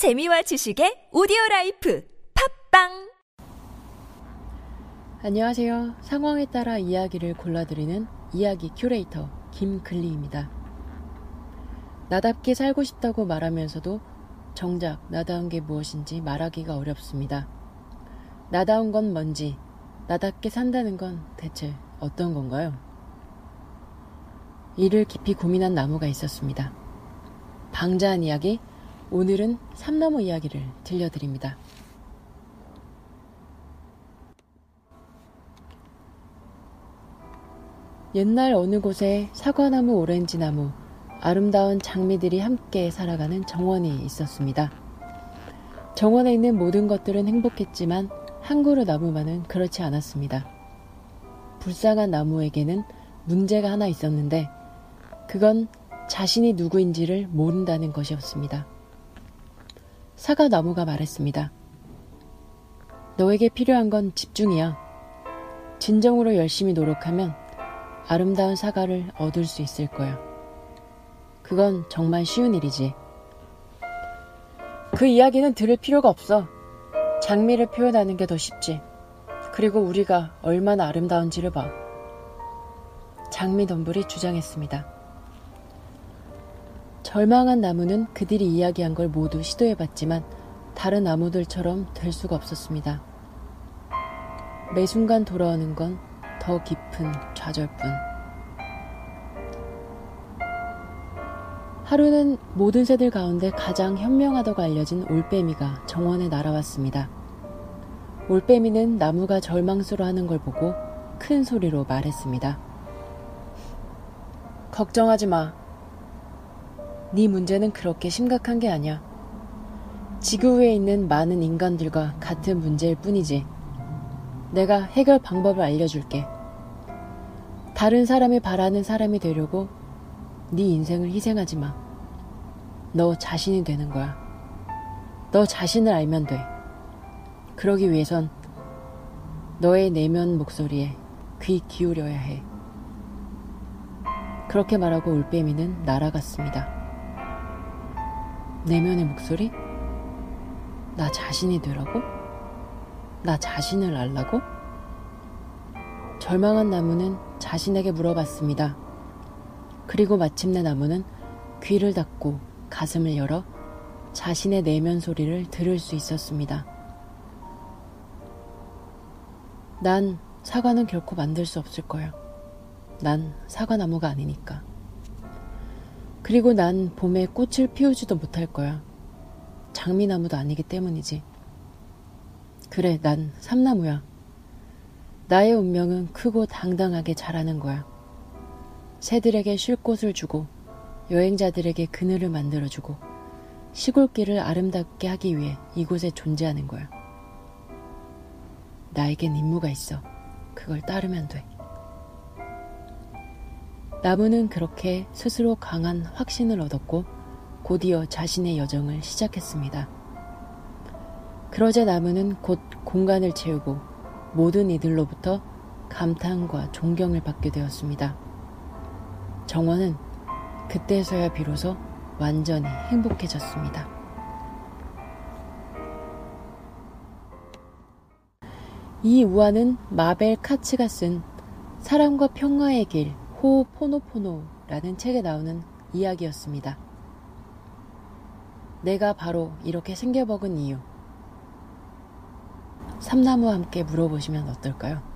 재미와 지식의 오디오 라이프 팟빵 안녕하세요. 상황에 따라 이야기를 골라드리는 이야기 큐레이터 김글리입니다. 나답게 살고 싶다고 말하면서도 정작 나다운 게 무엇인지 말하기가 어렵습니다. 나다운 건 뭔지, 나답게 산다는 건 대체 어떤 건가요? 이를 깊이 고민한 나무가 있었습니다. 방자한 이야기, 오늘은 삼나무 이야기를 들려드립니다. 옛날 어느 곳에 사과나무, 오렌지나무, 아름다운 장미들이 함께 살아가는 정원이 있었습니다. 정원에 있는 모든 것들은 행복했지만 한 그루 나무만은 그렇지 않았습니다. 불쌍한 나무에게는 문제가 하나 있었는데 그건 자신이 누구인지를 모른다는 것이었습니다. 사과나무가 말했습니다. 너에게 필요한 건 집중이야. 진정으로 열심히 노력하면 아름다운 사과를 얻을 수 있을 거야. 그건 정말 쉬운 일이지. 그 이야기는 들을 필요가 없어. 장미를 표현하는 게 더 쉽지. 그리고 우리가 얼마나 아름다운지를 봐. 장미 덤불이 주장했습니다. 절망한 나무는 그들이 이야기한 걸 모두 시도해봤지만 다른 나무들처럼 될 수가 없었습니다. 매 순간 돌아오는 건 더 깊은 좌절뿐. 하루는 모든 새들 가운데 가장 현명하다고 알려진 올빼미가 정원에 날아왔습니다. 올빼미는 나무가 절망스러워하는 걸 보고 큰 소리로 말했습니다. 걱정하지 마. 네 문제는 그렇게 심각한 게 아니야. 지구 위에 있는 많은 인간들과 같은 문제일 뿐이지. 내가 해결 방법을 알려줄게. 다른 사람이 바라는 사람이 되려고 네 인생을 희생하지 마. 너 자신이 되는 거야. 너 자신을 알면 돼. 그러기 위해선 너의 내면 목소리에 귀 기울여야 해. 그렇게 말하고 올빼미는 날아갔습니다. 내면의 목소리? 나 자신이 되라고? 나 자신을 알라고? 절망한 나무는 자신에게 물어봤습니다. 그리고 마침내 나무는 귀를 닫고 가슴을 열어 자신의 내면 소리를 들을 수 있었습니다. 난 사과는 결코 만들 수 없을 거야. 난 사과나무가 아니니까. 그리고 난 봄에 꽃을 피우지도 못할 거야. 장미나무도 아니기 때문이지. 그래, 난 삼나무야. 나의 운명은 크고 당당하게 자라는 거야. 새들에게 쉴 곳을 주고, 여행자들에게 그늘을 만들어주고, 시골길을 아름답게 하기 위해 이곳에 존재하는 거야. 나에겐 임무가 있어. 그걸 따르면 돼. 나무는 그렇게 스스로 강한 확신을 얻었고 곧이어 자신의 여정을 시작했습니다. 그러자 나무는 곧 공간을 채우고 모든 이들로부터 감탄과 존경을 받게 되었습니다. 정원은 그때서야 비로소 완전히 행복해졌습니다. 이 우화는 마벨 카츠가 쓴 사랑과 평화의 길 호포노포노라는 책에 나오는 이야기였습니다. 내가 바로 이렇게 생겨먹은 이유. 삼나무와 함께 물어보시면 어떨까요?